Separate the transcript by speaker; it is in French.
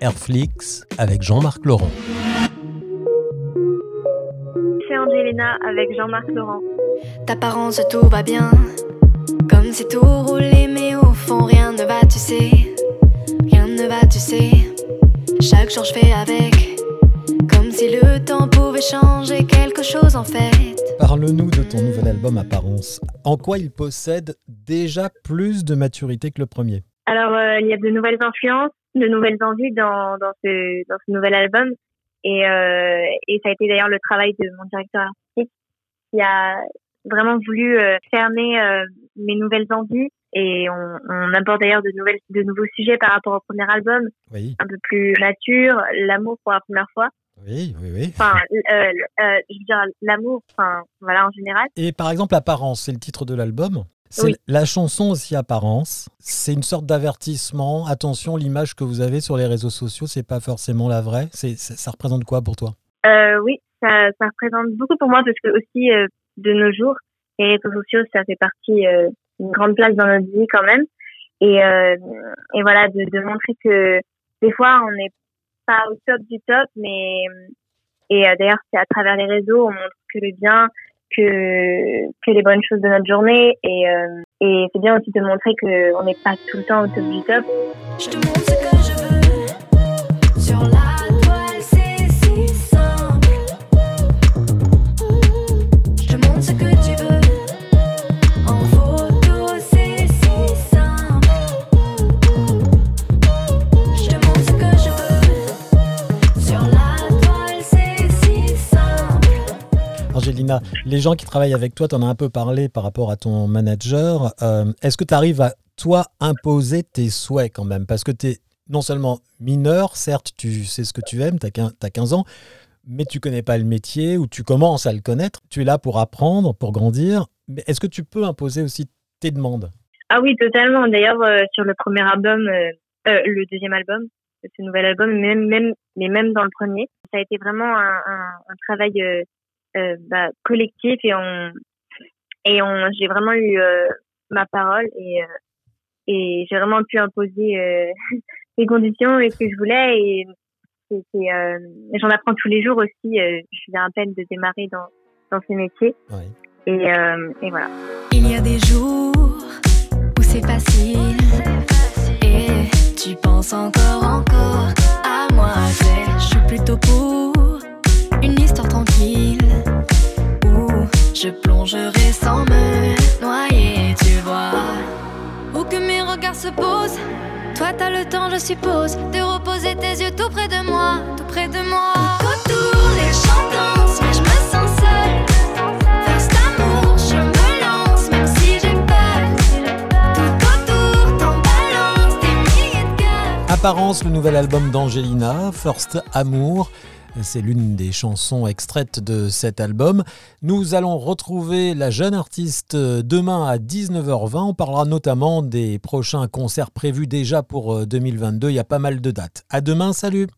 Speaker 1: Airflix avec Jean-Marc Laurent.
Speaker 2: C'est Angelina avec Jean-Marc Laurent.
Speaker 3: T'apparence tout va bien, comme si tout roulait, mais au fond rien ne va, tu sais. Rien ne va, tu sais. Chaque jour je fais avec, comme si le temps pouvait changer quelque chose en fait.
Speaker 1: Parle-nous de ton nouvel album Apparence. En quoi il possède déjà plus de maturité que le premier?
Speaker 2: Alors, euh, il y a de nouvelles influences, de nouvelles envies dans, dans, ce, dans ce nouvel album. Et, euh, et ça a été d'ailleurs le travail de mon directeur artistique qui a vraiment voulu euh, cerner euh, mes nouvelles envies. Et on, on aborde d'ailleurs de, nouvelles, de nouveaux sujets par rapport au premier album,
Speaker 1: Oui,
Speaker 2: un peu plus mature, l'amour pour la première fois.
Speaker 1: oui, oui, oui.
Speaker 2: Enfin, euh, euh, je veux dire l'amour, enfin, voilà, en général.
Speaker 1: Et par exemple, Apparence, c'est le titre de l'album. C'est
Speaker 2: Oui.
Speaker 1: la chanson aussi Apparence. C'est une sorte d'avertissement. Attention, l'image que vous avez sur les réseaux sociaux, c'est pas forcément la vraie. C'est, ça, ça représente quoi pour toi?
Speaker 2: Euh, oui, ça, ça représente beaucoup pour moi parce que aussi euh, de nos jours, les réseaux sociaux, ça fait partie euh, d'une grande place dans notre vie quand même. Et, euh, et voilà, de, de montrer que des fois, on n'est pas au top du top, mais et d'ailleurs, c'est à travers les réseaux, on montre que le bien, que que les bonnes choses de notre journée, et euh, et c'est bien aussi de montrer que on n'est pas tout le temps au top du top.
Speaker 1: Les gens qui travaillent avec toi, tu en as un peu parlé par rapport à ton manager. Euh, Est-ce que tu arrives à, toi, imposer tes souhaits quand même? Parce que tu es non seulement mineur, certes, tu sais ce que tu aimes, tu as, 15 ans, mais tu connais pas le métier ou tu commences à le connaître. Tu es là pour apprendre, pour grandir. Mais est-ce que tu peux imposer aussi tes demandes?
Speaker 2: Ah oui, totalement. D'ailleurs, euh, sur le premier album, euh, le deuxième album, ce nouvel album, même, même, mais même dans le premier, ça a été vraiment un travail euh, bah, collectif et on et on j'ai vraiment eu euh, ma parole et euh, et j'ai vraiment pu imposer euh, les conditions et ce que je voulais et euh, j'en apprends tous les jours aussi. euh, je viens à peine de démarrer dans dans ce métier
Speaker 1: Oui.
Speaker 2: et euh, et voilà.
Speaker 3: Il y a des jours où c'est facile et tu penses encore, encore plongerai sans me noyer, tu vois. Où que mes regards se posent, toi t'as le temps, je suppose, de reposer tes yeux tout près de moi, tout près de moi. Tout les gens dansent, mais je me sens seule. Je.
Speaker 1: Apparence, le nouvel album d'Angelina, First Amour. C'est l'une des chansons extraites de cet album. Nous allons retrouver la jeune artiste demain à 19h20. On parlera notamment des prochains concerts prévus déjà pour euh, 2022. Il y a pas mal de dates. À demain, salut